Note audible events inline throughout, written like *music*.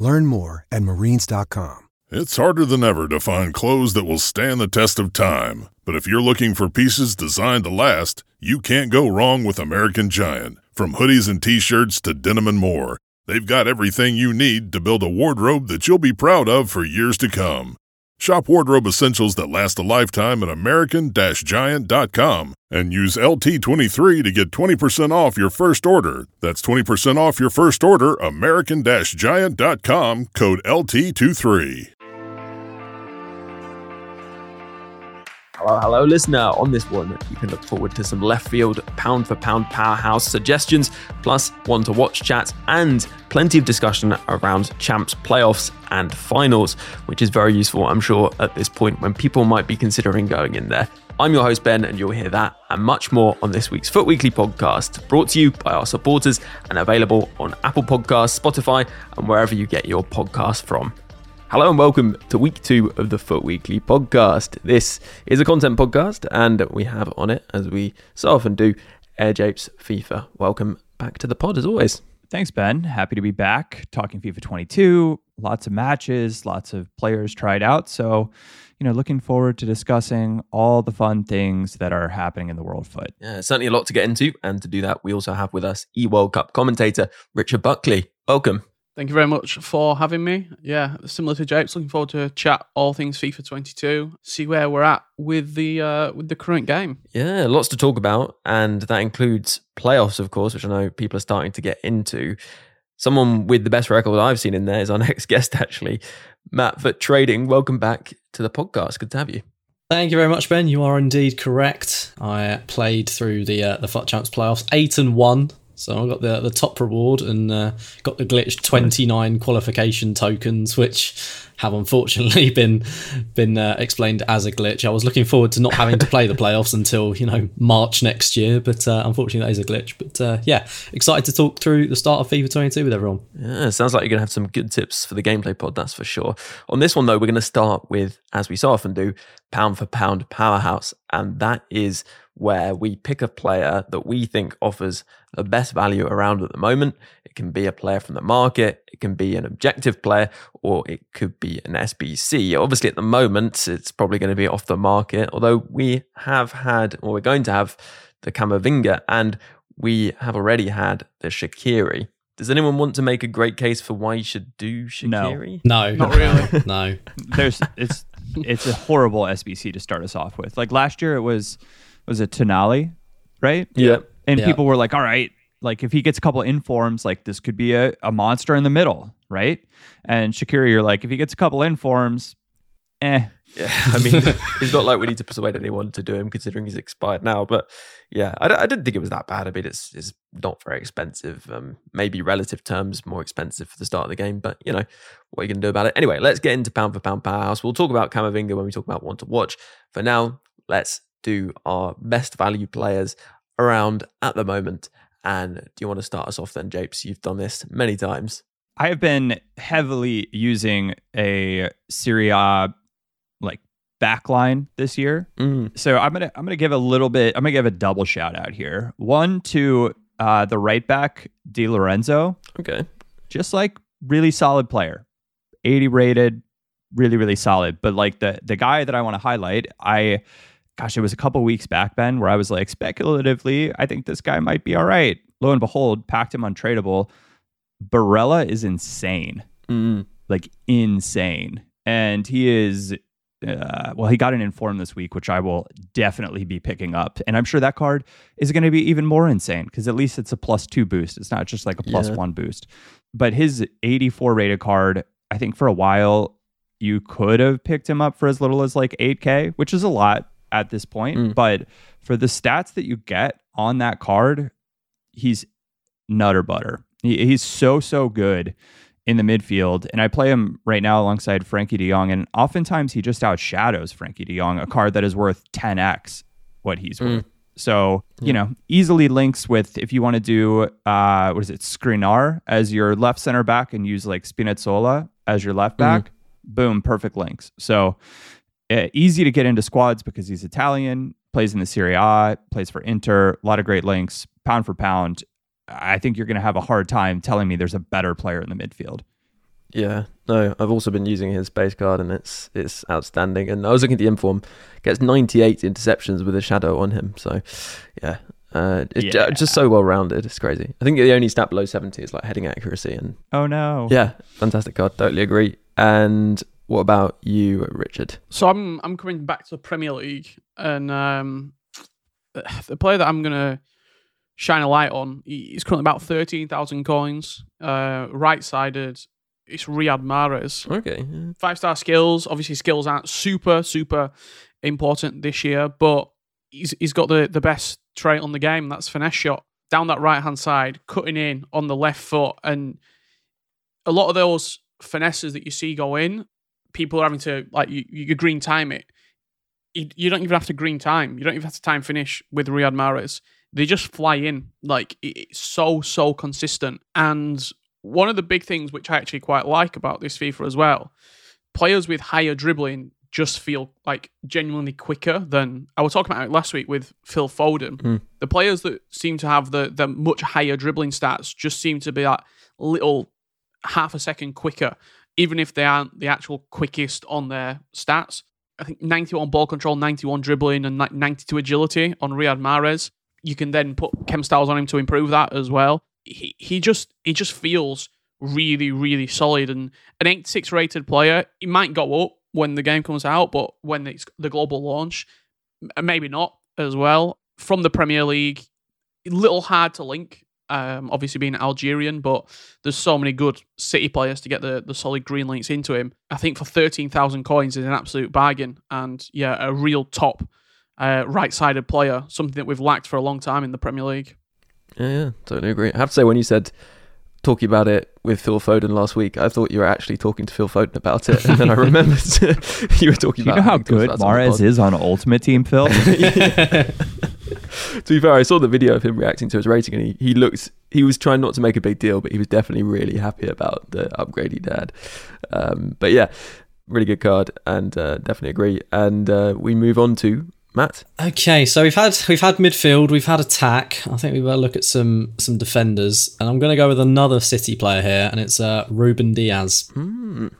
Learn more at marines.com. It's harder than ever to find clothes that will stand the test of time. But if you're looking for pieces designed to last, you can't go wrong with American Giant. From hoodies and t shirts to denim and more, they've got everything you need to build a wardrobe that you'll be proud of for years to come. Shop wardrobe essentials that last a lifetime at American Giant.com and use LT23 to get 20% off your first order. That's 20% off your first order, American Giant.com, code LT23. Hello, hello, listener. On this one, you can look forward to some left field, pound for pound powerhouse suggestions, plus one to watch chats, and plenty of discussion around champs, playoffs, and finals, which is very useful, I'm sure, at this point when people might be considering going in there. I'm your host, Ben, and you'll hear that and much more on this week's FUT Weekly podcast, brought to you by our supporters and available on Apple Podcasts, Spotify, and wherever you get your podcasts from. Hello and welcome to week two of the FUT Weekly podcast. This is a content podcast, and we have on it, as we so often do, Air Japes FIFA. Welcome back to the pod as always. Thanks, Ben. Happy to be back talking FIFA 22. Lots of matches, lots of players tried out. So, you know, looking forward to discussing all the fun things that are happening in the world FUT. Yeah, certainly a lot to get into. And to do that, we also have with us E World Cup commentator Richard Buckley. Welcome. Thank you very much for having me. Yeah, similar to Japes, looking forward to chat all things FIFA 22, see where we're at with the uh, with the current game. Yeah, lots to talk about, and that includes playoffs, of course, which I know people are starting to get into. Someone with the best record I've seen in there is our *laughs* next guest, actually, Matt FUT Trading. Welcome back to the podcast. Good to have you. Thank you very much, Ben. You are indeed correct. I played through the uh, the FUT Champs playoffs, eight and one so I got the the top reward and uh, got the glitch twenty nine qualification tokens, which have unfortunately *laughs* been been uh, explained as a glitch. I was looking forward to not having to play the *laughs* playoffs until you know March next year, but uh, unfortunately that is a glitch. But uh, yeah, excited to talk through the start of FIFA 22 with everyone. Yeah, sounds like you're gonna have some good tips for the gameplay pod. That's for sure. On this one though, we're gonna start with, as we so often do, pound for pound powerhouse, and that is where we pick a player that we think offers the best value around at the moment. It can be a player from the market, it can be an objective player, or it could be an SBC. Obviously, at the moment, it's probably going to be off the market, although we have had, or we're going to have the Camavinga, and we have already had the Shaqiri. Does anyone want to make a great case for why you should do Shaqiri? No, Not really. *laughs* no. There's it's it's a horrible SBC to start us off with. Like last year, it was was it Tonali, right? Yeah. And Yeah. people were like, all right, like if he gets a couple informs, like this could be a, a monster in the middle, right? And Shaqiri, you're like, if he gets a couple informs, eh. Yeah, I mean, *laughs* it's not like we need to persuade anyone to do him, considering he's expired now. But yeah, I, I didn't think it was that bad. I mean, it's it's not very expensive. Um, maybe relative terms more expensive for the start of the game, but you know what are you going to do about it? Anyway, let's get into pound for pound powerhouse. We'll talk about Camavinga when we talk about one to watch. For now, let's do our best value players around at the moment. And do you want to start us off then, Japes? You've done this many times. I have been heavily using a Serie A like backline this year. Mm. So I'm gonna I'm gonna give a little bit. I'm gonna give a double shout out here. One to uh, the right back Di Lorenzo, Okay. just like really solid player, 80 rated, really really solid. But like the the guy that I want to highlight, I gosh, it was a couple weeks back, Ben, where I was like speculatively, I think this guy might be all right. Lo and behold, packed him untradeable. Barella is insane, Mm. like insane, and he is. Uh, well, he got an inform this week, which I will definitely be picking up, and I'm sure that card is going to be even more insane because at least it's a plus two boost. It's not just like a plus Yeah. one boost. But his 84 rated card, I think for a while you could have picked him up for as little as like 8K, which is a lot at this point. Mm. But for the stats that you get on that card, he's nutter butter. He, he's so, so good in the midfield, and I play him right now alongside Frankie de Jong, and oftentimes he just outshadows Frankie de Jong, a card that is worth 10x what he's worth. So, you know, easily links with if you want to do uh what is it, Skriniar as your left center back and use like Spinazzola as your left back, boom, perfect links. So easy to get into squads because he's Italian, plays in the Serie A, plays for Inter, a lot of great links, pound for pound. I think you're going to have a hard time telling me there's a better player in the midfield. Yeah, no, I've also been using his base card and it's it's outstanding. And I was looking at the inform, gets 98 interceptions with a shadow on him. So, yeah, uh, it's Yeah. just so well rounded. It's crazy. I think the only stat below 70 is like heading accuracy. And Oh no. yeah, fantastic card. Totally agree. And what about you, Richard? So I'm I'm coming back to the Premier League, and um, *sighs* the player that I'm gonna shine a light on, he- he's currently about thirteen thousand coins, uh, right sided. It's Riyad Mahrez. Okay. Five star skills. Obviously, skills aren't super super important this year, but he's he's got the the best trait on the game. That's finesse shot down that right hand side, cutting in on the left foot, and a lot of those finesses that you see go in, people are having to like you, you green time it. You, you don't even have to green time. You don't even have to time finish with Riyad Mahrez. They just fly in like it's so so consistent. And one of the big things which I actually quite like about this FIFA as well, players with higher dribbling just feel like genuinely quicker than I was talking about it last week with Phil Foden. Hmm. The players that seem to have the the much higher dribbling stats just seem to be like little half a second quicker, even if they aren't the actual quickest on their stats. I think 91 ball control, 91 dribbling, and 92 agility on Riyad Mahrez. You can then put chem styles on him to improve that as well. He he just he just feels really really solid and an 86 rated player. He might go up when the game comes out, but when it's the global launch, maybe not as well. From the Premier League, a little hard to link. Um, obviously being Algerian, but there's so many good City players to get the, the solid green links into him. I think for thirteen thousand coins is an absolute bargain, and yeah, a real top uh, right-sided player, something that we've lacked for a long time in the Premier League. Yeah, yeah, totally agree. I have to say, when you said talking about it with Phil Foden last week, I thought you were actually talking to Phil Foden about it, and then I remembered *laughs* you were talking Do you about know how good about Mahrez is on Ultimate Team, Phil? *laughs* *laughs* to be fair, I saw the video of him reacting to his rating, and he, he looked he was trying not to make a big deal, but he was definitely really happy about the upgrade he had. Um, but yeah, really good card, and uh, definitely agree. And uh, we move on to Matt. Okay, so we've had we've had midfield, we've had attack. I think we better look at some some defenders, and I'm going to go with another City player here, and it's uh, Ruben Diaz.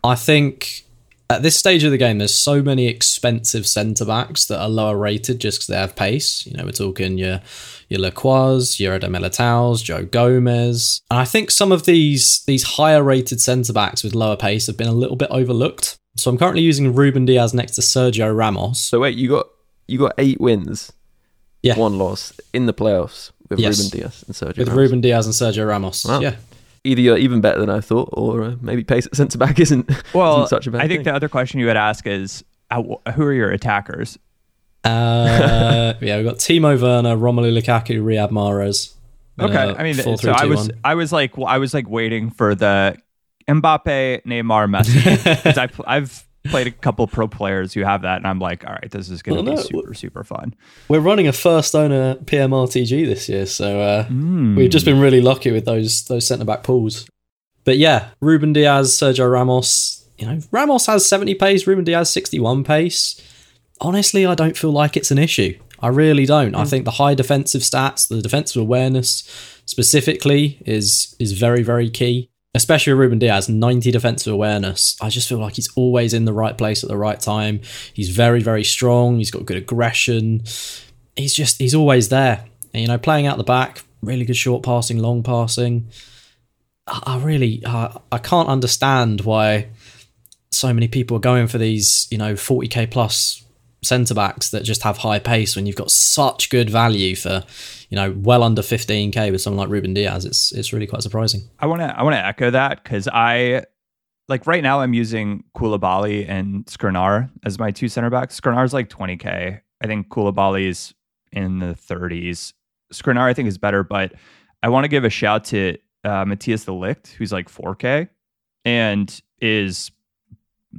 I think at this stage of the game, there's so many expensive centre backs that are lower rated just because they have pace. You know, we're talking your your Lacroix, your Eder Militao's, Joe Gomez, and I think some of these these higher rated centre backs with lower pace have been a little bit overlooked. So I'm currently using Ruben Diaz next to Sergio Ramos. So wait, you got you got eight wins, Yeah. one loss in the playoffs with Yes. Ruben Diaz and Sergio. with Ramos. Ruben Diaz and Sergio Ramos. Wow. Yeah. Either you're even better than I thought, or uh, maybe pace *laughs* at centre back isn't, *laughs* well, isn't such a bad I think thing. the other question you would ask is uh, who are your attackers? Uh, *laughs* yeah, we've got Timo Werner, Romelu Lukaku, Riyad Mahrez. Okay, Uh, I mean, four, so three, I two, was one. I was like well, I was like waiting for the Mbappe, Neymar, Messi because I pl- I've played a couple pro players who have that, and I'm like, all right, this is going to Well, be no, super super fun. We're running a first owner PMRTG this year, so uh, Hmm. we've just been really lucky with those those centre back pools. But yeah, Ruben Diaz, Sergio Ramos. You know, Ramos has 70 pace, Ruben Diaz 61 pace. Honestly, I don't feel like it's an issue. I really don't. I think the high defensive stats, the defensive awareness specifically is is very very key. Especially Ruben Diaz, 90 defensive awareness. I just feel like he's always in the right place at the right time. He's very very strong. He's got good aggression. He's just he's always there. And, you know, playing out the back, really good short passing, long passing. I, I really I, I can't understand why so many people are going for these, you know, 40k plus centre backs that just have high pace when you've got such good value for, you know, well under 15k with someone like Ruben Diaz. It's it's really quite surprising. I want to I want to echo that because I like right now I'm using Koulibaly and Skriniar as my two center backs. Skriniar's like 20k. I think Koulibaly's in the 30s. Skriniar I think is better, but I want to give a shout to uh, Matthias de Ligt, who's like 4k. and is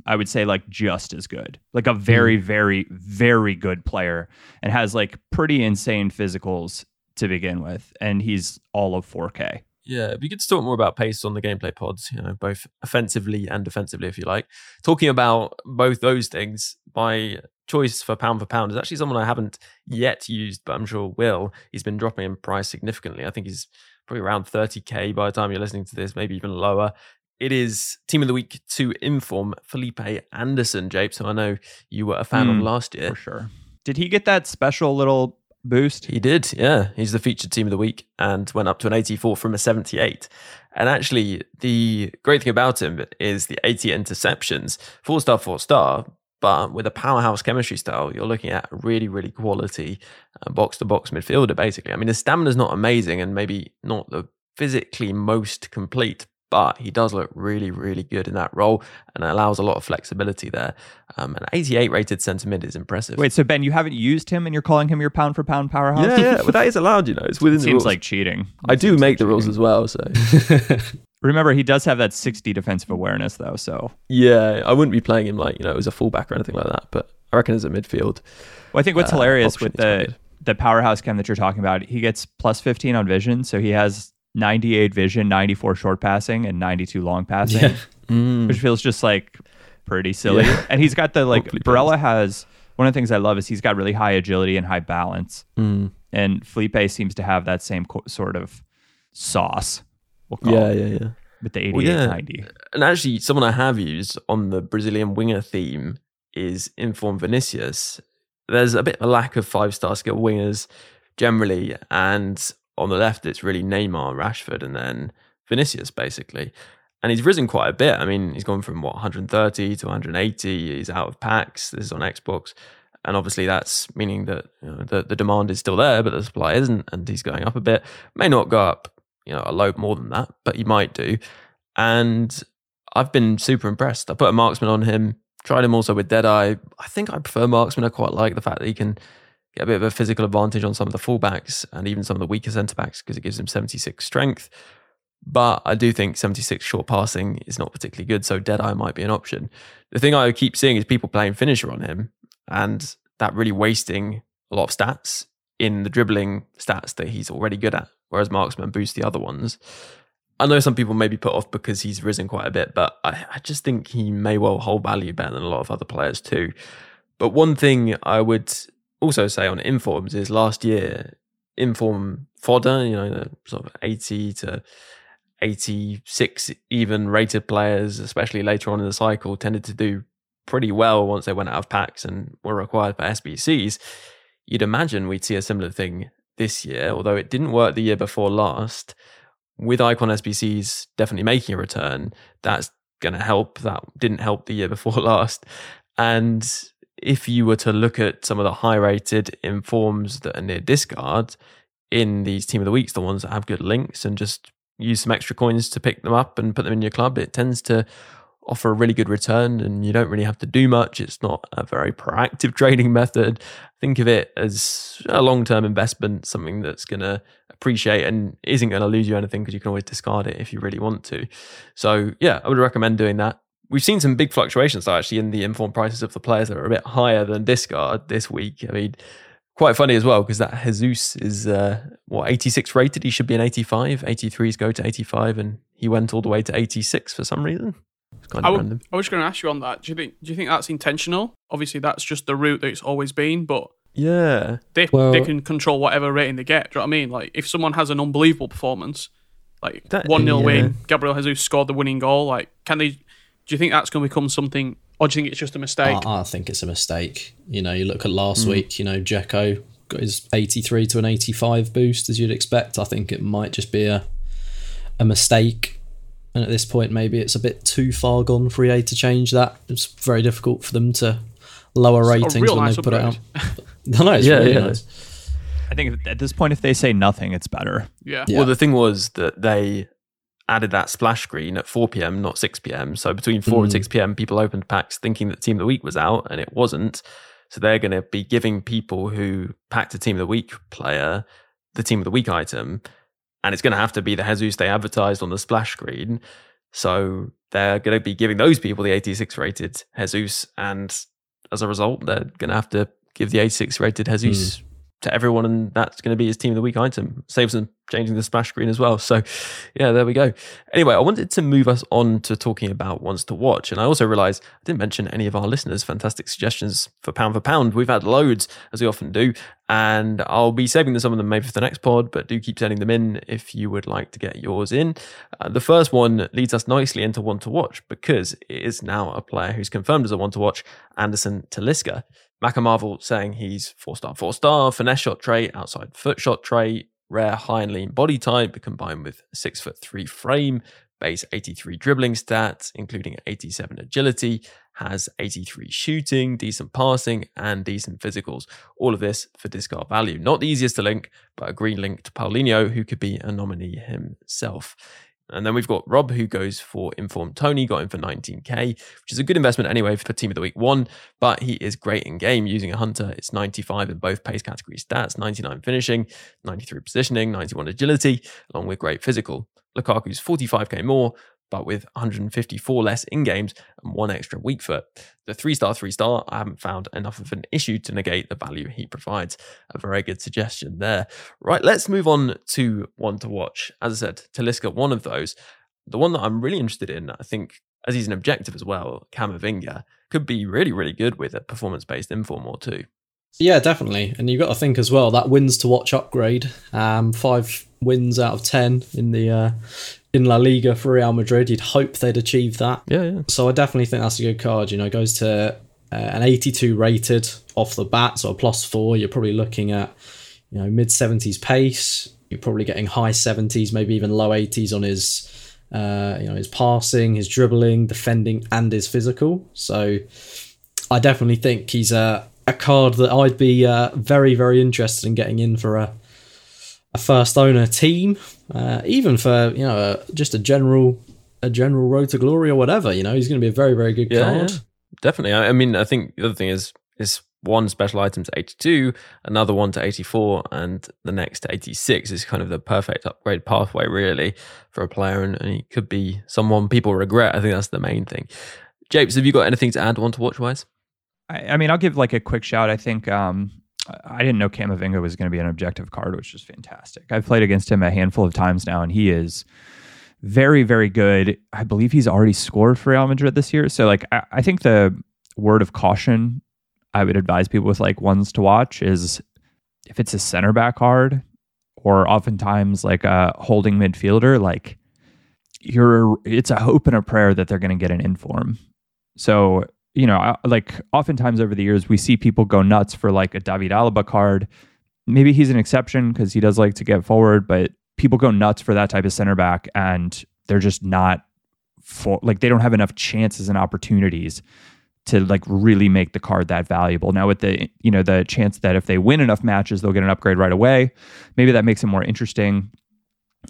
I would say like just as good. Like a very, mm. very, very good player and has like pretty insane physicals to begin with. And he's all of 4K. Yeah, good to talk more about pace on the gameplay pods, you know, both offensively and defensively, if you like. Talking about both those things, my choice for pound for pound is actually someone I haven't yet used, but I'm sure will. He's been dropping in price significantly. I think he's probably around 30k by the time you're listening to this, maybe even lower. It is Team of the Week to inform Felipe Anderson, Jape. So I know you were a fan mm, of last year. For sure. Did he get that special little boost? He did, yeah. He's the featured team of the week and went up to an 84 from a 78. And actually, the great thing about him is the 80 interceptions, four star, four star. But with a powerhouse chemistry style, you're looking at really, really quality box to box midfielder, basically. I mean, his stamina's not amazing and maybe not the physically most complete, but he does look really, really good in that role and allows a lot of flexibility there. Um, an 88 rated centre mid is impressive. Wait, so Ben, you haven't used him and you're calling him your pound for pound powerhouse? Yeah, yeah, but that is allowed, you know. It's within it the rules. Seems like cheating. I do make the rules as well, so. *laughs* Remember, he does have that 60 defensive awareness, though. So yeah, I wouldn't be playing him like you know as a fullback or anything like that. But I reckon as a midfield. Well, I think what's uh, hilarious with the the powerhouse chem that you're talking about, he gets plus 15 on vision, so he has 98 vision, 94 short passing, and 92 long passing, yeah. mm. which feels just like pretty silly. Yeah. And he's got the like Barella has one of the things I love is he's got really high agility and high balance, mm. and Felipe seems to have that same co- sort of sauce. We'll yeah, yeah, yeah. With the 88 well, yeah. 90. And actually, someone I have used on the Brazilian winger theme is Inform Vinicius. There's a bit of a lack of five star skill wingers generally, and on the left, it's really Neymar, Rashford, and then Vinicius, basically. And he's risen quite a bit. I mean, he's gone from what 130 to 180. He's out of packs. This is on Xbox, and obviously that's meaning that you know, the the demand is still there, but the supply isn't, and he's going up a bit. May not go up, you know, a load more than that, but he might do. And I've been super impressed. I put a marksman on him. Tried him also with Deadeye. I think I prefer marksman. I quite like the fact that he can get a bit of a physical advantage on some of the fullbacks and even some of the weaker centre backs because it gives him 76 strength. But I do think 76 short passing is not particularly good, so Deadeye might be an option. The thing I keep seeing is people playing finisher on him, and that really wasting a lot of stats in the dribbling stats that he's already good at, whereas marksman boosts the other ones. I know some people may be put off because he's risen quite a bit, but I, I just think he may well hold value better than a lot of other players too. But one thing I would also say on informs is last year inform fodder, you know, sort of 80 to 86 even rated players, especially later on in the cycle, tended to do pretty well once they went out of packs and were required for SBCs. You'd imagine we'd see a similar thing this year, although it didn't work the year before last. With Icon SBCs definitely making a return, that's going to help. That didn't help the year before *laughs* last. And if you were to look at some of the high rated informs that are near discard in these team of the weeks, the ones that have good links, and just use some extra coins to pick them up and put them in your club, it tends to offer a really good return and you don't really have to do much. It's not a very proactive *laughs* trading method. Think of it as a long term investment, something that's going to appreciate and isn't going to lose you anything because you can always discard it if you really want to. So, yeah, I would recommend doing that. We've seen some big fluctuations though, actually, in the informed prices of the players that are a bit higher than discard this week. I mean, quite funny as well because that Jesus is uh, what 86 rated. He should be an 85. 83s go to 85, and he went all the way to 86 for some reason. It's kind of I, random. I was going to ask you on that. Do you think? Do you think that's intentional? Obviously, that's just the route that it's always been, but. Yeah, they well, they can control whatever rating they get. Do you know what I mean? Like if someone has an unbelievable performance, like one 0 yeah. win, Gabriel Jesus scored the winning goal. Like, can they? Do you think that's going to become something, or do you think it's just a mistake? I, I think it's a mistake. You know, you look at last mm. week. You know, Dzeko got his 83 to an 85 boost, as you'd expect. I think it might just be a a mistake. And at this point, maybe it's a bit too far gone for EA to change that. It's very difficult for them to lower ratings when nice they put upgrade. it out. *laughs* I know, it's yeah, really yeah. nice. I think at this point, if they say nothing, it's better. Yeah. yeah. Well, the thing was that they added that splash screen at 4 p.m., not 6 p.m. So between 4 mm. and 6 p.m., people opened packs thinking that Team of the Week was out, and it wasn't. So they're going to be giving people who packed a Team of the Week player the Team of the Week item, and it's going to have to be the Jesus they advertised on the splash screen. So they're going to be giving those people the 86 rated Jesus. And as a result, they're going to have to give the 86 rated Jesus mm. To everyone. And that's going to be his team of the week item. Saves them changing the splash screen as well. So, yeah, there we go. Anyway, I wanted to move us on to talking about ones to watch. And I also realized I didn't mention any of our listeners' fantastic suggestions for pound for pound. We've had loads, as we often do. And I'll be saving some of them maybe for the next pod, but do keep sending them in if you would like to get yours in. Uh, the first one leads us nicely into one to watch because it is now a player who's confirmed as a one to watch, Anderson Talisca. Macca Marvel saying he's four star, four star, finesse shot trait, outside foot shot trait, rare high and lean body type combined with six foot three frame, base 83 dribbling stats, including 87 agility, has 83 shooting, decent passing, and decent physicals. All of this for discard value. Not the easiest to link, but a green link to Paulinho, who could be a nominee himself. And then we've got Rob, who goes for Informed Tony, got him for 19k, which is a good investment anyway for Team of the Week one. But he is great in game using a hunter. It's 95 in both pace category stats, 99 finishing, 93 positioning, 91 agility, along with great physical. Lukaku's 45k more, but with 154 less in games and one extra weak foot. The three star, three star, I haven't found enough of an issue to negate the value he provides. A very good suggestion there. Right, let's move on to one to watch. As I said, Talisca, one of those. The one that I'm really interested in, I think, as he's an objective as well, Camavinga, could be really, really good with a performance based inform or two. Yeah, definitely. And you've got to think as well that wins to watch upgrade. Um, five wins out of ten in the uh, in La Liga for Real Madrid. You'd hope they'd achieve that. Yeah, yeah. So I definitely think that's a good card. You know, goes to uh, an 82 rated off the bat, so a plus four. You're probably looking at you know mid 70s pace. You're probably getting high 70s, maybe even low 80s on his. Uh, you know his passing, his dribbling, defending, and his physical. So, I definitely think he's a a card that I'd be uh, very very interested in getting in for a a first owner team, uh, even for you know a, just a general a general road to glory or whatever. You know, he's going to be a very very good yeah, card. Yeah. Definitely. I, I mean, I think the other thing is is one special item to 82, another one to 84, and the next to 86 is kind of the perfect upgrade pathway, really, for a player. And, and he could be someone people regret. I think that's the main thing. Japes, have you got anything to add one to watch wise? I, I mean, I'll give like a quick shout. I think um, I didn't know Camavinga was going to be an objective card, which is fantastic. I've played against him a handful of times now, and he is very, very good. I believe he's already scored for Real Madrid this year. So, like, I, I think the word of caution I would advise people with like ones to watch is if it's a center back card or oftentimes like a holding midfielder, like you're, it's a hope and a prayer that they're going to get an inform. So you know, like oftentimes over the years, we see people go nuts for like a David Alaba card. Maybe he's an exception because he does like to get forward, but people go nuts for that type of center back and they're just not for like they don't have enough chances and opportunities to like really make the card that valuable. Now with the you know the chance that if they win enough matches they'll get an upgrade right away, maybe that makes it more interesting.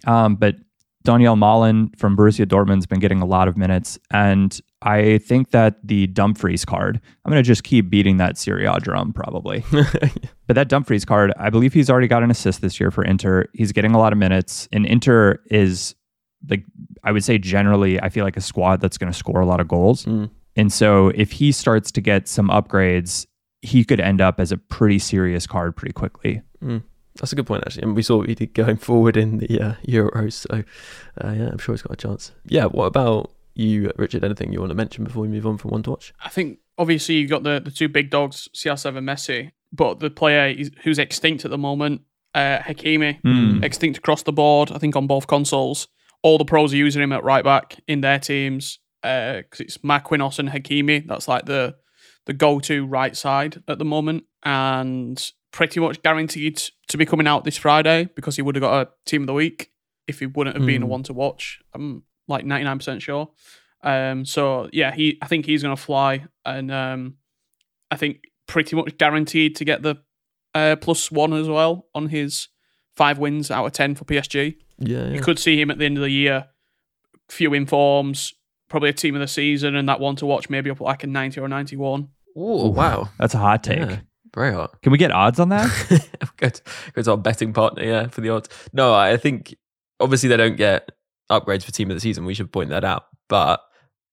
Um, but Donyell Malen from Borussia Dortmund's been getting a lot of minutes, and I think that the Dumfries card, I'm going to just keep beating that Serie A drum probably. *laughs* but that Dumfries card, I believe he's already got an assist this year for Inter. He's getting a lot of minutes, and Inter is like I would say generally, I feel like a squad that's going to score a lot of goals. Mm. And so if he starts to get some upgrades, he could end up as a pretty serious card pretty quickly. Mm. That's a good point, actually. And we saw what he did going *laughs* forward in the uh, Euros. So, uh, yeah, I'm sure he's got a chance. Yeah, what about you, Richard? Anything you want to mention before we move on from one to watch? I think obviously you've got the, the two big dogs, CR7 and Messi, but the player who's extinct at the moment, uh, Hakimi, mm. extinct across the board, I think on both consoles. All the pros are using him at right back in their teams because uh, it's Marquinhos and Hakimi. That's like the the go to right side at the moment. And pretty much guaranteed to be coming out this Friday because he would have got a team of the week if he wouldn't have mm. been a hmm. one to watch. I'm like 99% sure. Um, so yeah, he I think he's gonna fly, and um, I think pretty much guaranteed to get the uh, plus one as well on his five wins out of ten for PSG. Yeah, yeah, you could see him at the end of the year, few informs, probably a team of the season, and that one to watch maybe up like a ninety or ninety one. Oh wow, that's a hot take. Yeah. Very hot. Can we get odds on that? *laughs* good. Good our betting partner, yeah, for the odds. No, I think obviously they don't get upgrades for team of the season. We should point that out. but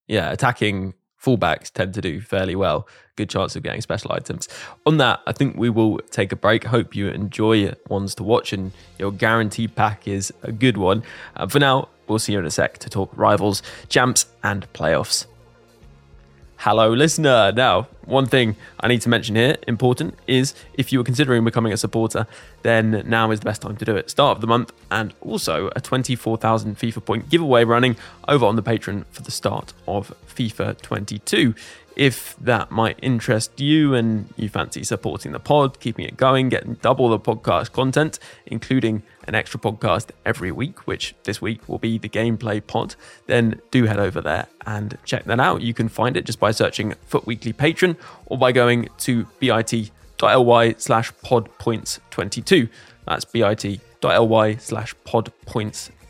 yeah, attacking fullbacks tend to do fairly well. Good chance of getting special items. On that, I think we will take a break. Hope you enjoy ones to watch and your guaranteed pack is a good one. Uh, for now, we'll see you in a sec to talk rivals, champs, and playoffs. Hello, listener. Now, one thing I need to mention here, important, is if you are considering becoming a supporter, then now is the best time to do it. Start of the month, and also a 24,000 FIFA point giveaway running over on the Patreon for the start of FIFA 22 if that might interest you and you fancy supporting the pod, keeping it going, getting double the podcast content, including an extra podcast every week, which this week will be the gameplay pod, then do head over there and check that out. You can find it just by searching FUT Weekly Patreon or by going to bit.ly slash podpoints22. That's bit.ly slash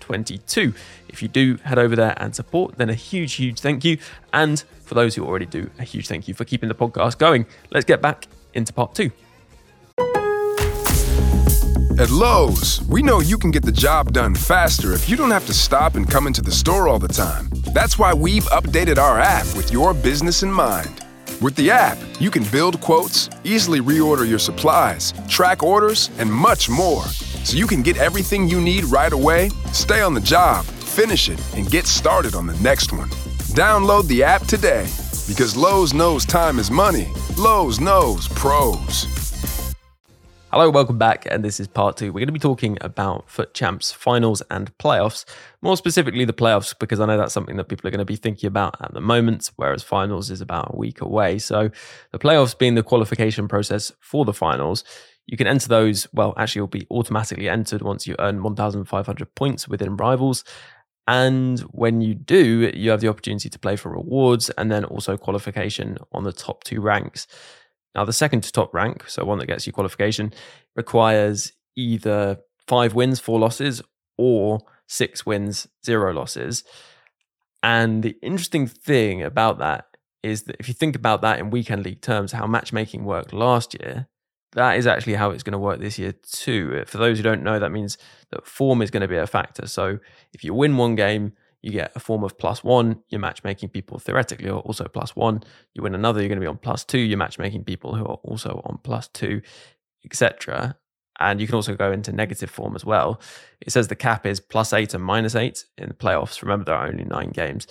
podpoints22. If you do head over there and support, then a huge, huge thank you. And for those who already do, a huge thank you for keeping the podcast going. Let's get back into part two. At Lowe's, we know you can get the job done faster if you don't have to stop and come into the store all the time. That's why we've updated our app with your business in mind. With the app, you can build quotes, easily reorder your supplies, track orders, and much more. So you can get everything you need right away, stay on the job, finish it, and get started on the next one. Download the app today because Lowe's knows time is money. Lowe's knows pros. Hello, welcome back, and this is part two. We're going to be talking about FUT Champs finals and playoffs, more specifically the playoffs, because I know that's something that people are going to be thinking about at the moment, whereas finals is about a week away. So, the playoffs being the qualification process for the finals, you can enter those, well, actually, you'll be automatically entered once you earn 1,500 points within rivals. And when you do, you have the opportunity to play for rewards and then also qualification on the top two ranks. Now, the second to top rank, so one that gets you qualification, requires either five wins, four losses, or six wins, zero losses. And the interesting thing about that is that if you think about that in weekend league terms, how matchmaking worked last year, that is actually how it's going to work this year too. Uh, for those who don't know, that means that form is going to be a factor. So if you win one game, you get a form of plus one. Your matchmaking people theoretically are also plus one. You win another, you're going to be on plus two. Your matchmaking people who are also on plus two, etc. And you can also go into negative form as well. It says the cap is plus eight and minus eight in the playoffs. Remember, there are only nine games.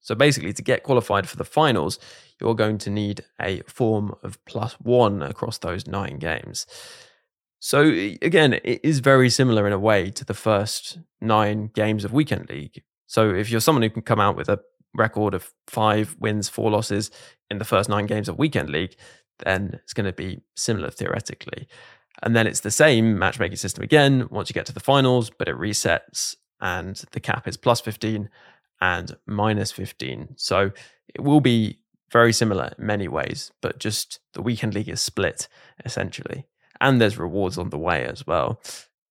So basically, to get qualified for the finals, you're going to need a form of plus one across those nine games. So again, it is very similar in a way to the first nine games of Weekend League. So if you're someone who can come out with a record of five wins, four losses in the first nine games of Weekend League, then it's going to be similar theoretically. And then it's the same matchmaking system again once you get to the finals, but it resets and the cap is plus 15 and minus 15. So it will be very similar in many ways, but just the weekend league is split essentially. And there's rewards on the way as well.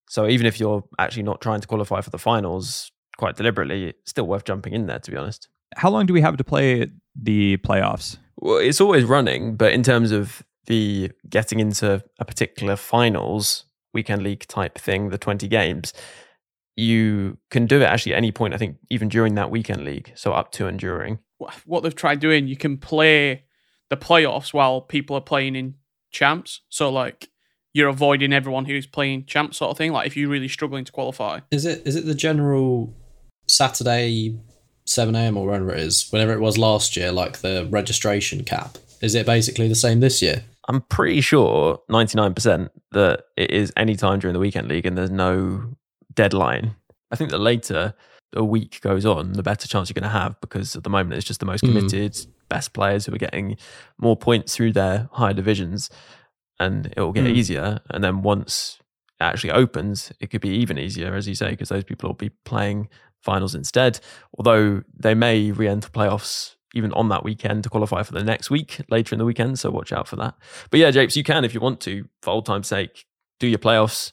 So even if you're actually not trying to qualify for the finals quite deliberately, it's still worth jumping in there, to be honest. How long do we have to play the playoffs? Well, it's always running, but in terms of the getting into a particular finals, weekend league type thing, the 20 games, you can do it actually at any point, I think, even during that weekend league. So up to and during. What they've tried doing, you can play the playoffs while people are playing in champs. So, like, you're avoiding everyone who's playing champs, sort of thing. Like, if you're really struggling to qualify. Is it is it the general Saturday 7 a.m. or whatever it is, whenever it was last year, like the registration cap? Is it basically the same this year? I'm pretty sure 99% that it is any time during the weekend league and there's no deadline. I think the later a week goes on, the better chance you're going to have because at the moment it's just the most Mm. committed, best players who are getting more points through their higher divisions and it will get Mm. easier. And then once it actually opens, it could be even easier, as you say, because those people will be playing finals instead. Although they may re enter playoffs even on that weekend to qualify for the next week later in the weekend. So watch out for that. But yeah, Japes, you can, if you want to, for old time's sake, do your playoffs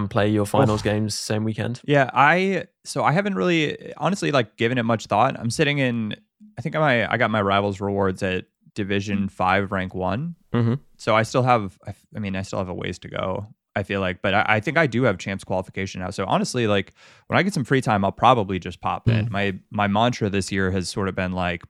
and play your finals games same weekend. Yeah, I so I haven't really honestly like given it much thought. I'm sitting in I think I I got my rivals rewards at Division 5 rank 1. Mhm. So I still have I mean I still have a ways to go. I feel like, but I, I think I do have champs qualification now. So honestly, like when I get some free time, I'll probably just pop in. My my mantra this year has sort of been like,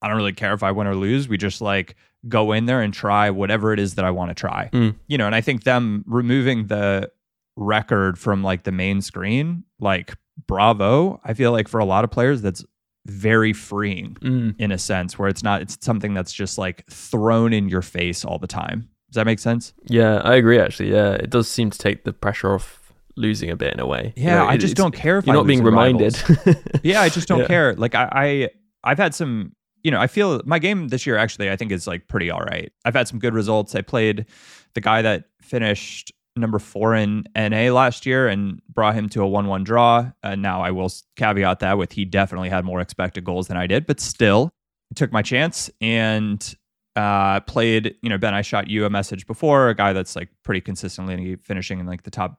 I don't really care if I win or lose. We just like go in there and try whatever it is that I want to try. Mm. You know, and I think them removing the record from like the main screen, like bravo. I feel like for a lot of players, that's very freeing Mm. in a sense where it's not it's something that's just like thrown in your face all the time. Does that make sense? Yeah, I agree. Actually, yeah, it does seem to take the pressure off losing a bit in a way. You Yeah, know, I just don't care if you're I not being reminded. *laughs* yeah, I just don't Yeah. care. Like I, I I've had some you know, I feel my game this year actually I think is like pretty all right. I've had some good results. I played the guy that finished number four in NA last year and brought him to a one-one draw. And now I will caveat that with he definitely had more expected goals than I did, but still I took my chance and uh played, you know, Ben, I shot you a message before, a guy that's like pretty consistently finishing in like the top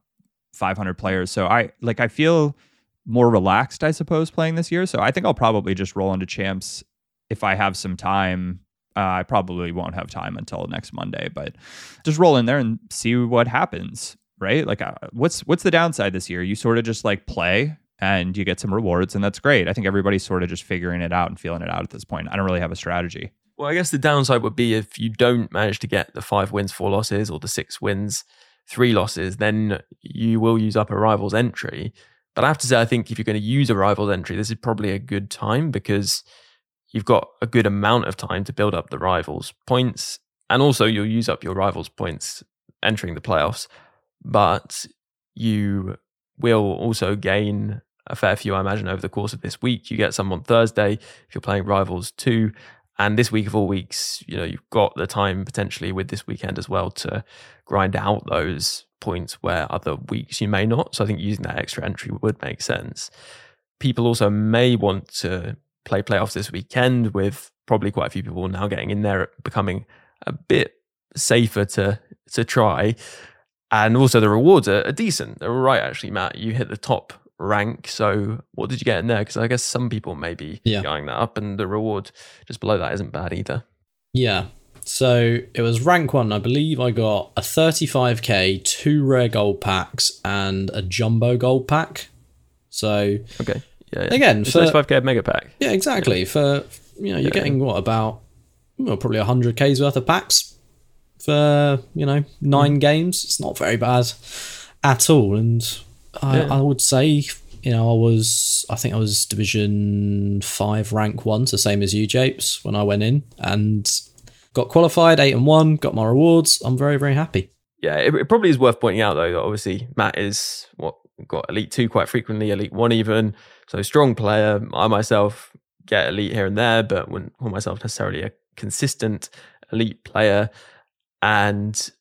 500 players. So I like I feel more relaxed, I suppose, playing this year. So I think I'll probably just roll into champs if I have some time. Uh, I probably won't have time until next Monday, but just roll in there and see what happens. Right? Like, uh, what's what's the downside this year? You sort of just like play and you get some rewards, and that's great. I think everybody's sort of just figuring it out and feeling it out at this point. I don't really have a strategy. Well, I guess the downside would be if you don't manage to get the five wins, four losses, or the six wins, three losses, then you will use up a rival's entry. But I have to say, I think if you're going to use a rival's entry, this is probably a good time because you've got a good amount of time to build up the rivals' points. And also, you'll use up your rivals' points entering the playoffs. But you will also gain a fair few, I imagine, over the course of this week. You get some on Thursday if you're playing Rivals 2. And this week of all weeks, you know, you've got the time potentially with this weekend as well to grind out those points where other weeks you may not. So I think using that extra entry would make sense. People also may want to play playoffs this weekend with probably quite a few people now getting in there, becoming a bit safer to to try. And also the rewards are, are decent. They're all right actually, Matt. You hit the top rank. So what did you get in there? Because I guess some people may be Yeah. going that up, and the reward just below that isn't bad either. Yeah. So it was rank one. I believe I got a 35k, two rare gold packs, and a jumbo gold pack. So Okay. Yeah. yeah. Again, it's for- 35k mega pack. yeah, exactly. For you know, you're Yeah. getting what about well, probably 100k's worth of packs for you know nine mm. games. It's not very bad at all. And I, Yeah. I would say you know I was I think I was Division five rank one, so same as you, Japes, when I went in and got qualified eight and one, got my rewards. I'm very very happy. Yeah, it, it probably is worth pointing out though that obviously Matt is what got elite two quite frequently, elite one even. So strong player. I myself get elite here and there, but wouldn't call myself necessarily a consistent elite player. And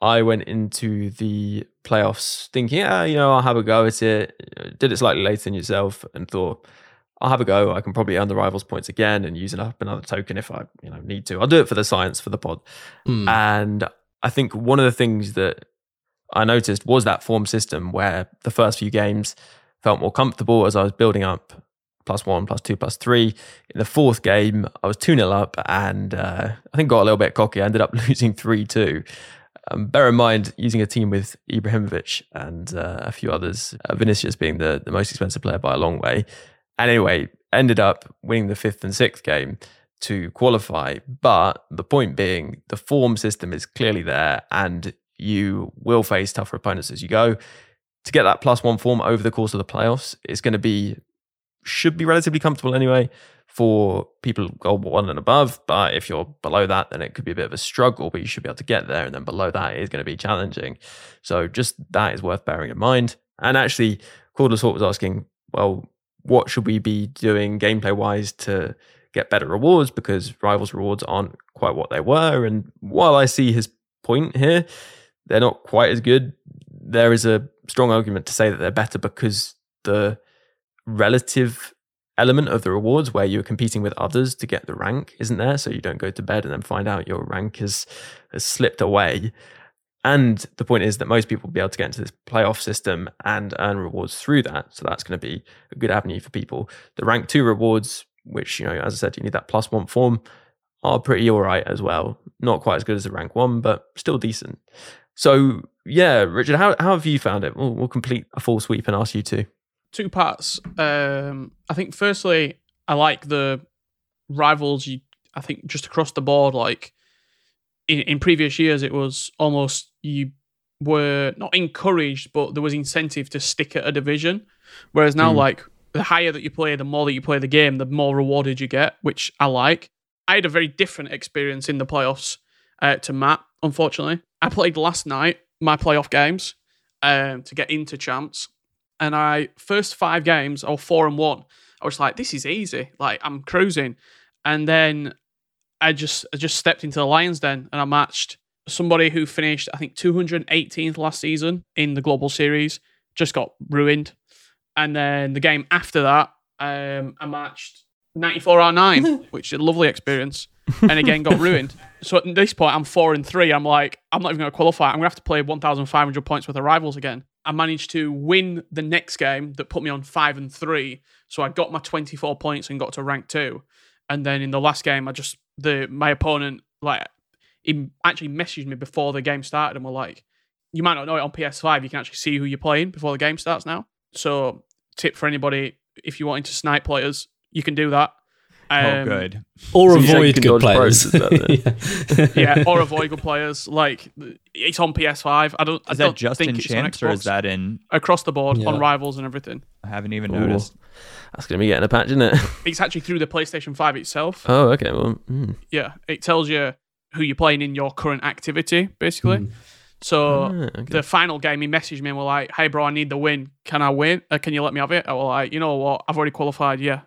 I went into the playoffs thinking, yeah, you know, I'll have a go at it. Did it slightly later than yourself and thought, I'll have a go. I can probably earn the rivals points again and use it up another token if I, you know, need to. I'll do it for the science for the pod. Hmm. And I think one of the things that I noticed was that form system where the first few games felt more comfortable as I was building up plus one, plus two, plus three. In the fourth game, I was 2 0 up and uh, I think got a little bit cocky. I ended up *laughs* losing 3 2. Um, bear in mind, using a team with Ibrahimovic and uh, a few others, uh, Vinicius being the, the most expensive player by a long way. And anyway, ended up winning the fifth and sixth game to qualify. But the point being, the form system is clearly there and you will face tougher opponents as you go. To get that plus one form over the course of the playoffs, it's going to be, should be relatively comfortable anyway for people gold one and above. But if you're below that, then it could be a bit of a struggle, but you should be able to get there. And then below that is going to be challenging. So just that is worth bearing in mind. And actually, Cordless Hawk was asking, well, what should we be doing gameplay wise to get better rewards? Because rivals rewards aren't quite what they were. And while I see his point here, they're not quite as good. There is a strong argument to say that they're better because the relative element of the rewards where you're competing with others to get the rank isn't there so you don't go to bed and then find out your rank has has slipped away. And the point is that most people will be able to get into this playoff system and earn rewards through that so that's going to be a good avenue for people. The rank 2 rewards which you know as i said you need that plus 1 form are pretty all right as well. Not quite as good as the rank 1 but still decent. So yeah, Richard, how how have you found it? We'll, we'll complete a full sweep and ask you to. two parts. Um, I think firstly, I like the rivals. You, I think just across the board, like in, in previous years, it was almost you were not encouraged, but there was incentive to stick at a division. Whereas now, like the higher that you play, the more that you play the game, the more rewarded you get, which I like. I had a very different experience in the playoffs uh, to Matt. Unfortunately, I played last night my playoff games um, to get into champs, and I first five games or four and one. I was like, this is easy, like I'm cruising, and then I just I just stepped into the Lions Den and I matched somebody who finished I think 218th last season in the Global Series, just got ruined, and then the game after that, um, I matched 94 out of nine, *laughs* which is a lovely experience, *laughs* and again got ruined. So at this point, I'm four and three. I'm like, I'm not even going to qualify. I'm going to have to play 1,500 points with the rivals again. I managed to win the next game that put me on five and three. So I got my 24 points and got to rank two. And then in the last game, I just the my opponent like he actually messaged me before the game started and were like, you might not know it on PS5. You can actually see who you're playing before the game starts now. So tip for anybody if you're wanting to snipe players, you can do that. Oh, Um, good. Or So you say you avoid good players. pros, is *laughs* yeah, or avoid good players. Like it's on PS5. I don't. I Is don't that just think in it's champs or is that in? across the board Yeah. on rivals and everything? I haven't even Ooh. noticed. That's going to be getting a patch, isn't it? *laughs* It's actually through the PlayStation 5 itself. oh, okay. Well, mm. Yeah, it tells you who you're playing in your current activity, basically. Mm. So Ah, okay. the final game, he messaged me and were like, "Hey, bro, I need the win. Can I win? Uh, can you let me have it?" I was like, "You know what? I've already qualified. Yeah."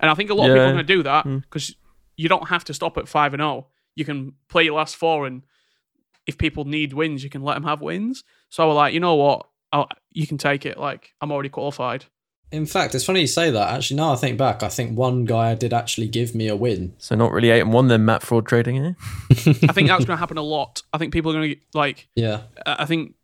And I think a lot of people are going to do that Mm. because you don't have to stop at five and zero. You can play your last four, and if people need wins, you can let them have wins. So I was like, "You know what? I'll, you can take it. Like I'm already qualified." In fact, it's funny you say that. Actually, now I think back, I think one guy did actually give me a win. So not really eight and one then, Matt fraud trading, eh? *laughs* I think that's going to happen a lot. I think people are going to like. Yeah. I I think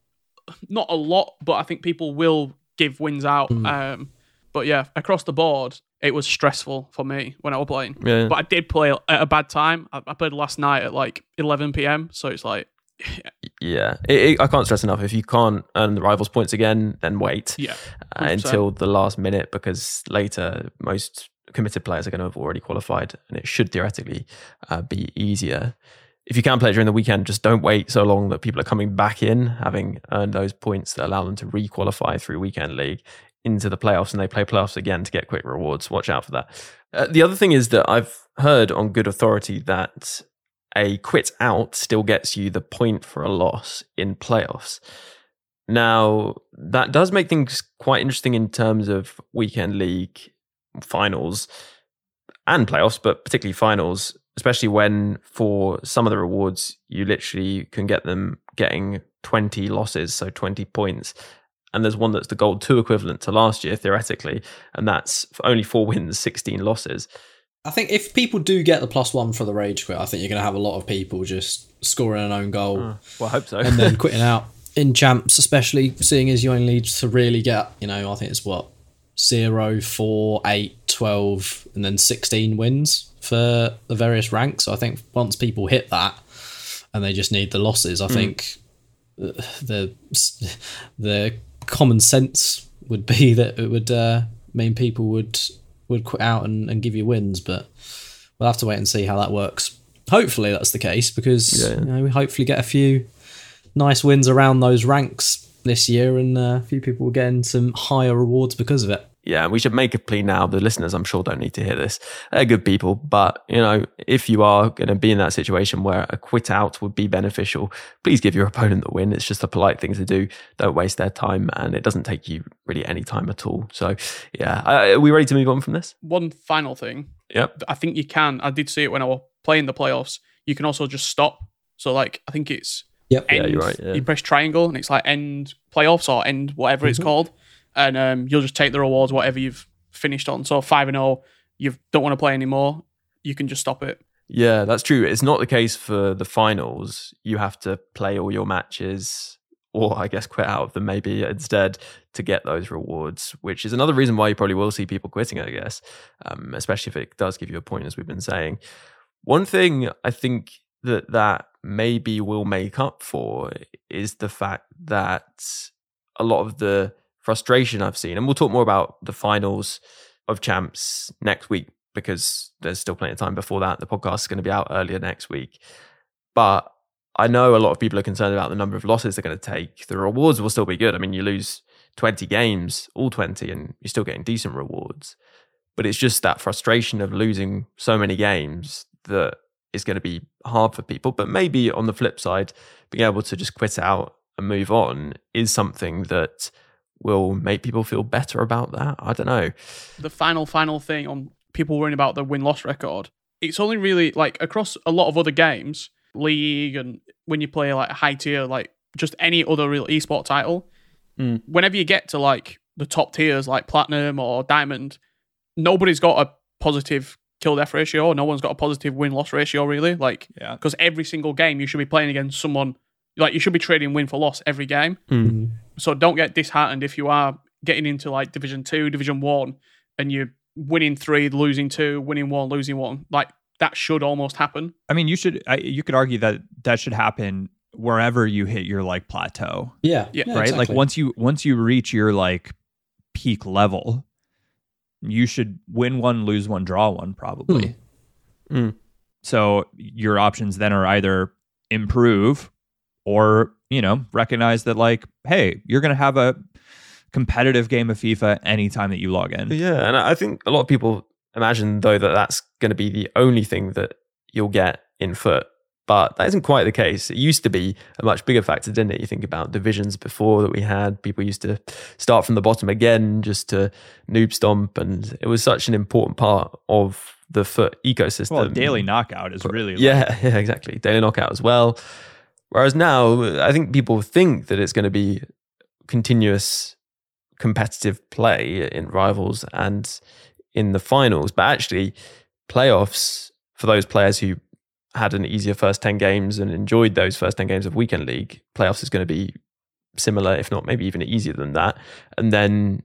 not a lot, but I think people will give wins out. Um, but yeah, across the board, it was stressful for me when I was playing. Yeah. But I did play at a bad time. I, I played last night at like 11 p.m. So it's like, *laughs* Yeah, it, it, I can't stress enough. If you can't earn the rivals points again, then wait yeah, uh, until the last minute because later most committed players are going to have already qualified, and it should theoretically uh, be easier. If you can play during the weekend, just don't wait so long that people are coming back in, having earned those points that allow them to re-qualify through weekend league into the playoffs, and they play playoffs again to get quick rewards. Watch out for that. Uh, the other thing is that I've heard on good authority that a quit out still gets you the point for a loss in playoffs. Now, that does make things quite interesting in terms of weekend league finals and playoffs, but particularly finals, especially when for some of the rewards, you literally can get them getting 20 losses, so 20 points. And there's one that's the gold two equivalent to last year, theoretically, and that's only four wins, 16 losses. I think if people do get the plus one for the rage quit, I think you're going to have a lot of people just scoring an own goal Well, I hope so. and then *laughs* quitting out. In champs, especially seeing as you only need to really get, you know, I think it's what, 0, 4, 8, 12, and then 16 wins for the various ranks. So I think once people hit that and they just need the losses, I think uh, the the common sense would be *laughs* that it would uh, mean people would would quit out and, and give you wins, but we'll have to wait and see how that works. Hopefully that's the case because Yeah, yeah. You know, we hopefully get a few nice wins around those ranks this year, and uh, a few people will get some higher rewards because of it. Yeah, we should make a plea now. The listeners, I'm sure, don't need to hear this. They're good people, but you know, if you are going to be in that situation where a quit out would be beneficial, please give your opponent the win. It's just a polite thing to do. Don't waste their time, and it doesn't take you really any time at all. So, yeah, uh, are we ready to move on from this? one final thing. Yep. I think you can. I did see it when I was playing the playoffs. You can also just stop. So like, I think it's Yep. Yeah, you're right, yeah. You press triangle and it's like end playoffs or end whatever Mm-hmm. it's called, and um, you'll just take the rewards whatever you've finished on. So five and zero, you don't want to play anymore. You can just stop it. Yeah, that's true. It's not the case for the finals. You have to play all your matches, or I guess quit out of them maybe instead to get those rewards, which is another reason why you probably will see people quitting, it, I guess, um, especially if it does give you a point, as we've been saying. One thing I think that that maybe will make up for is the fact that a lot of the frustration I've seen, and we'll talk more about the finals of champs next week because there's still plenty of time before that. The podcast is going to be out earlier next week. But I know a lot of people are concerned about the number of losses they're going to take. The rewards will still be good. I mean, you lose 20 games, all 20, and you're still getting decent rewards. But it's just that frustration of losing so many games that is going to be hard for people. But maybe on the flip side, being able to just quit out and move on is something that will make people feel better about that. I don't know. The final, final thing on people worrying about the win loss record, it's only really like across a lot of other games, league, and when you play like high tier, like just any other real esport title, Mm. whenever you get to like the top tiers like platinum or diamond, nobody's got a positive kill death ratio. No one's got a positive win loss ratio really. Like Yeah. because every single game you should be playing against someone like you should be trading win for loss every game. Mm. So don't get disheartened if you are getting into like Division Two, Division One, and you're winning three, losing two, winning one, losing one. Like that should almost happen. I mean, you should. I, you could argue that that should happen wherever you hit your like plateau, Yeah, Yeah, right? Like once you once you reach your like peak level, you should win one, lose one, draw one, probably. Mm. So your options then are either improve or you know recognize that like, hey, you're gonna have a competitive game of FIFA anytime that you log in. Yeah, and I think a lot of people imagine though that that's going to be the only thing that you'll get in FUT, but that isn't quite the case. It used to be a much bigger factor, didn't it? You think about divisions before that we had. People used to start from the bottom again just to noob stomp, and it was such an important part of the FUT ecosystem. Well, daily knockout is really Yeah, *laughs* yeah, exactly. Daily knockout as well. Whereas now, I think people think that it's going to be continuous competitive play in rivals and in the finals, but actually, playoffs for those players who had an easier first 10 games and enjoyed those first 10 games of weekend league, playoffs is going to be similar, if not maybe even easier than that. And then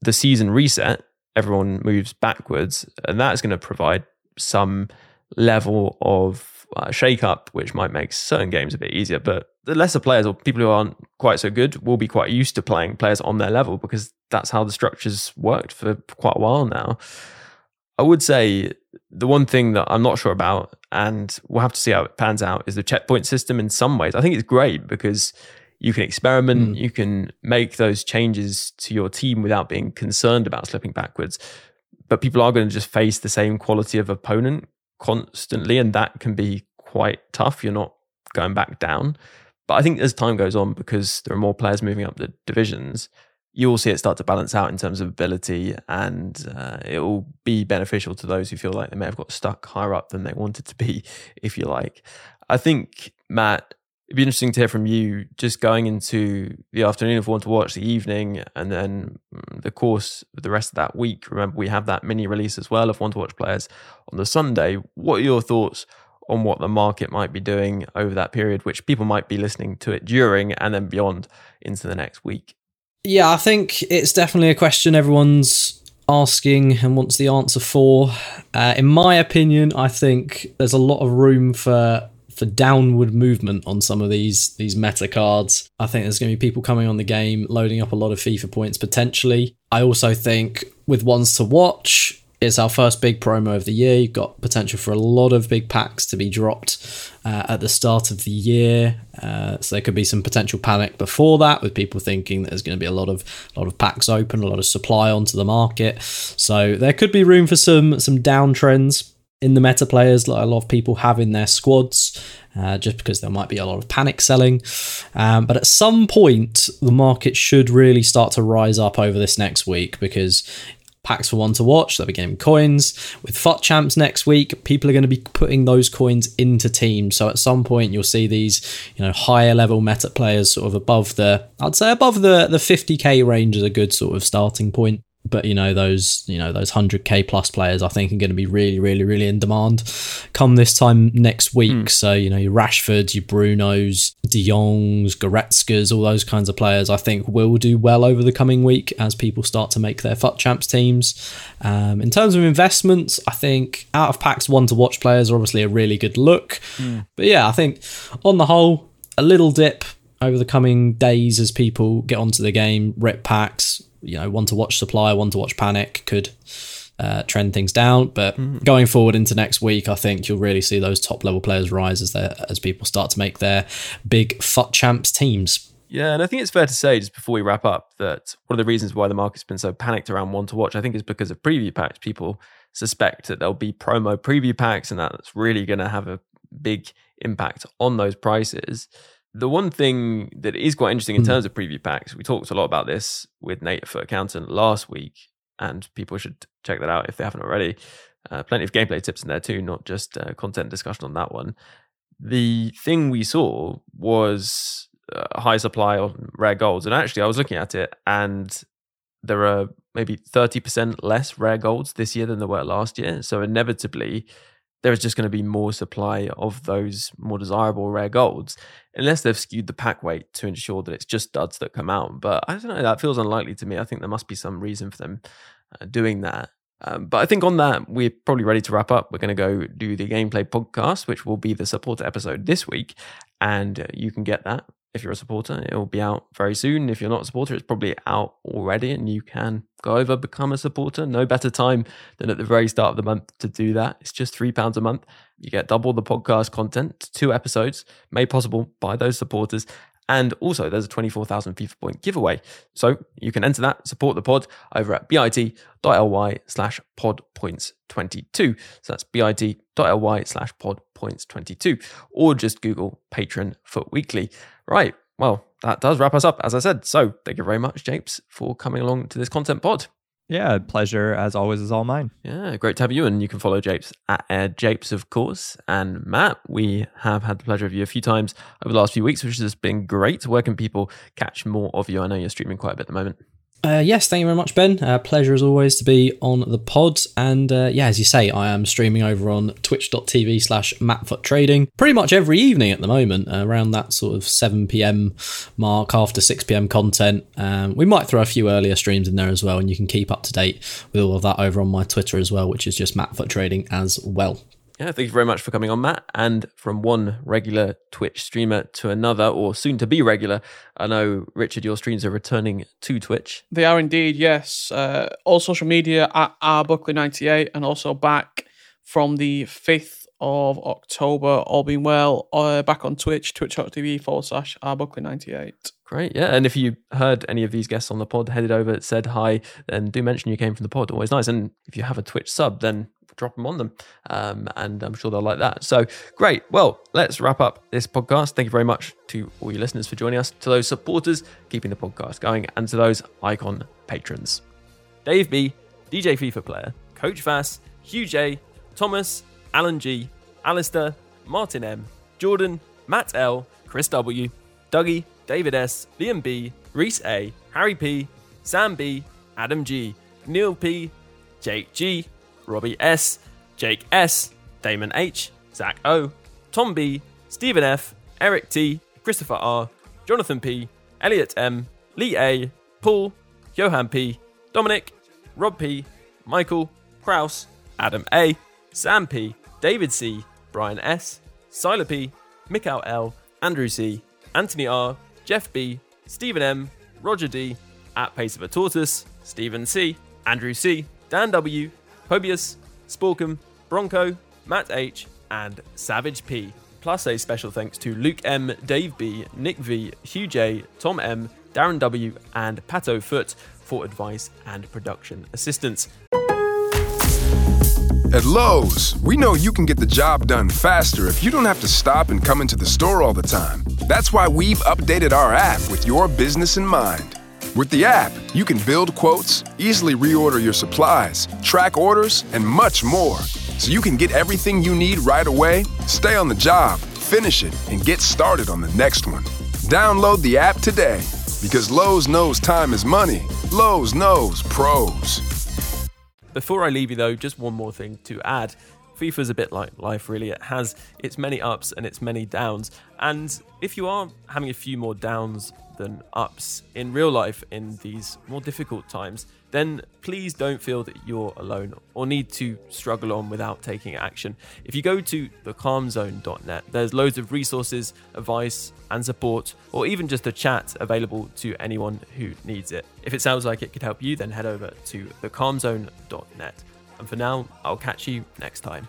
the season reset, everyone moves backwards, and that's going to provide some level of uh, shake up, which might make certain games a bit easier. But the lesser players or people who aren't quite so good will be quite used to playing players on their level because that's how the structures worked for quite a while now. I would say the one thing that I'm not sure about, and we'll have to see how it pans out, is the checkpoint system in some ways. I think it's great because you can experiment, you can make those changes to your team without being concerned about slipping backwards. But people are going to just face the same quality of opponent constantly, and that can be quite tough. You're not going back down. But I think as time goes on, because there are more players moving up the divisions, you will see it start to balance out in terms of ability, and uh, it will be beneficial to those who feel like they may have got stuck higher up than they wanted to be, *laughs* if you like. I think, Matt, it'd be interesting to hear from you just going into the afternoon of One to Watch, the evening, and then mm, the course the rest of that week. Remember, we have that mini release as well of One to Watch players on the Sunday. What are your thoughts on what the market might be doing over that period, which people might be listening to it during and then beyond into the next week? Yeah, I think it's definitely a question everyone's asking and wants the answer for. Uh, in my opinion, I think there's a lot of room for for downward movement on some of these these meta cards. I think there's going to be people coming on the game loading up a lot of FIFA points potentially. I also think with ones to watch, it's our first big promo of the year. You've got potential for a lot of big packs to be dropped uh, at the start of the year. Uh, so there could be some potential panic before that, with people thinking that there's going to be a lot of a lot of packs open, a lot of supply onto the market. So there could be room for some some downtrends in the meta players that a lot of people have in their squads, uh, just because there might be a lot of panic selling. Um, but at some point, the market should really start to rise up over this next week because packs for one to watch. They'll be getting coins with FUT champs next week. People are going to be putting those coins into teams. So at some point, you'll see these, you know, higher level meta players sort of above the, I'd say above the the 50k range is a good sort of starting point. But you know those you know those 100k plus players I think are going to be really really really in demand come this time next week mm. so you know your Rashfords your Brunos De Jongs Goretzkas all those kinds of players I think will do well over the coming week as people start to make their FUT champs teams um, in terms of investments I think out of packs one to watch players are obviously a really good look mm. but yeah I think on the whole a little dip over the coming days as people get onto the game rip packs you know, one to watch supply, one to watch panic could uh, trend things down. But mm. going forward into next week, I think you'll really see those top level players rise as they as people start to make their big FUT champs teams. Yeah, and I think it's fair to say, just before we wrap up, that one of the reasons why the market's been so panicked around one to watch, I think, is because of preview packs. People suspect that there'll be promo preview packs, and that's really going to have a big impact on those prices. The one thing that is quite interesting in mm. terms of preview packs, we talked a lot about this with Nate for Accountant last week, and people should check that out if they haven't already. Uh, plenty of gameplay tips in there too, not just uh, content discussion on that one. The thing we saw was a high supply of rare golds, and actually, I was looking at it, and there are maybe 30% less rare golds this year than there were last year. So, inevitably, there is just going to be more supply of those more desirable rare golds, unless they've skewed the pack weight to ensure that it's just duds that come out. But I don't know, that feels unlikely to me. I think there must be some reason for them uh, doing that. Um, but I think on that, we're probably ready to wrap up. We're going to go do the gameplay podcast, which will be the supporter episode this week. And uh, you can get that if you're a supporter. It will be out very soon. If you're not a supporter, it's probably out already and you can go over, become a supporter. No better time than at the very start of the month to do that. It's just £3 a month. You get double the podcast content, two episodes made possible by those supporters. And also, there's a 24,000 FIFA point giveaway. So you can enter that, support the pod over at bit.ly slash pod points 22. So that's bit.ly slash pod points 22. Or just Google Patreon FUT Weekly. Right. Well, that does wrap us up, as I said. So thank you very much, Japes, for coming along to this content pod. Yeah, pleasure as always is all mine. Yeah, great to have you. And you can follow Japes at Air Japes, of course. And Matt, we have had the pleasure of you a few times over the last few weeks, which has been great. Where can people catch more of you? I know you're streaming quite a bit at the moment. Uh, yes, thank you very much, Ben. Uh, pleasure as always to be on the pod. And uh, yeah, as you say, I am streaming over on twitch.tv slash Trading pretty much every evening at the moment, uh, around that sort of 7 pm mark after 6 pm content. Um, we might throw a few earlier streams in there as well, and you can keep up to date with all of that over on my Twitter as well, which is just Trading as well. Yeah, thank you very much for coming on, Matt. And from one regular Twitch streamer to another, or soon to be regular, I know, Richard, your streams are returning to Twitch. They are indeed, yes. Uh, all social media at rbuckley98 and also back from the 5th of October, all being well, uh, back on Twitch, twitch.tv forward slash rbuckley98. Great, yeah. And if you heard any of these guests on the pod, headed over, said hi, then do mention you came from the pod. Always nice. And if you have a Twitch sub, then drop them on them. Um, and I'm sure they'll like that. So great. Well, let's wrap up this podcast. Thank you very much to all your listeners for joining us, to those supporters keeping the podcast going, and to those icon patrons. Dave B, DJ FIFA player, Coach Vass, Hugh J, Thomas, Alan G, Alistair, Martin M, Jordan, Matt L, Chris W, Dougie, David S, Liam B, Reese A, Harry P, Sam B, Adam G, Neil P, Jake G, Robbie S, Jake S, Damon H, Zach O, Tom B, Stephen F, Eric T, Christopher R, Jonathan P, Elliot M, Lee A, Paul, Johan P, Dominic, Rob P, Michael, Kraus, Adam A, Sam P, David C, Brian S, Sila P, Mikhail L, Andrew C, Anthony R, Jeff B, Stephen M, Roger D, at Pace of a Tortoise, Stephen C, Andrew C, Dan W, Pobius, Sporkum, Bronco, Matt H, and Savage P. Plus a special thanks to Luke M, Dave B, Nick V, Hugh J, Tom M, Darren W, and Pato Foot for advice and production assistance. At Lowe's, we know you can get the job done faster if you don't have to stop and come into the store all the time. That's why we've updated our app with your business in mind. With the app, you can build quotes, easily reorder your supplies, track orders, and much more. So you can get everything you need right away, stay on the job, finish it, and get started on the next one. Download the app today because Lowe's knows time is money Lowe's knows pros. Before I leave you, though, just one more thing to add. FIFA's a bit like life, really. It has its many ups and its many downs. And if you are having a few more downs than ups in real life in these more difficult times, then please don't feel that you're alone or need to struggle on without taking action. If you go to thecalmzone.net, there's loads of resources, advice, and support, or even just a chat available to anyone who needs it. If it sounds like it could help you, then head over to thecalmzone.net. And for now, I'll catch you next time.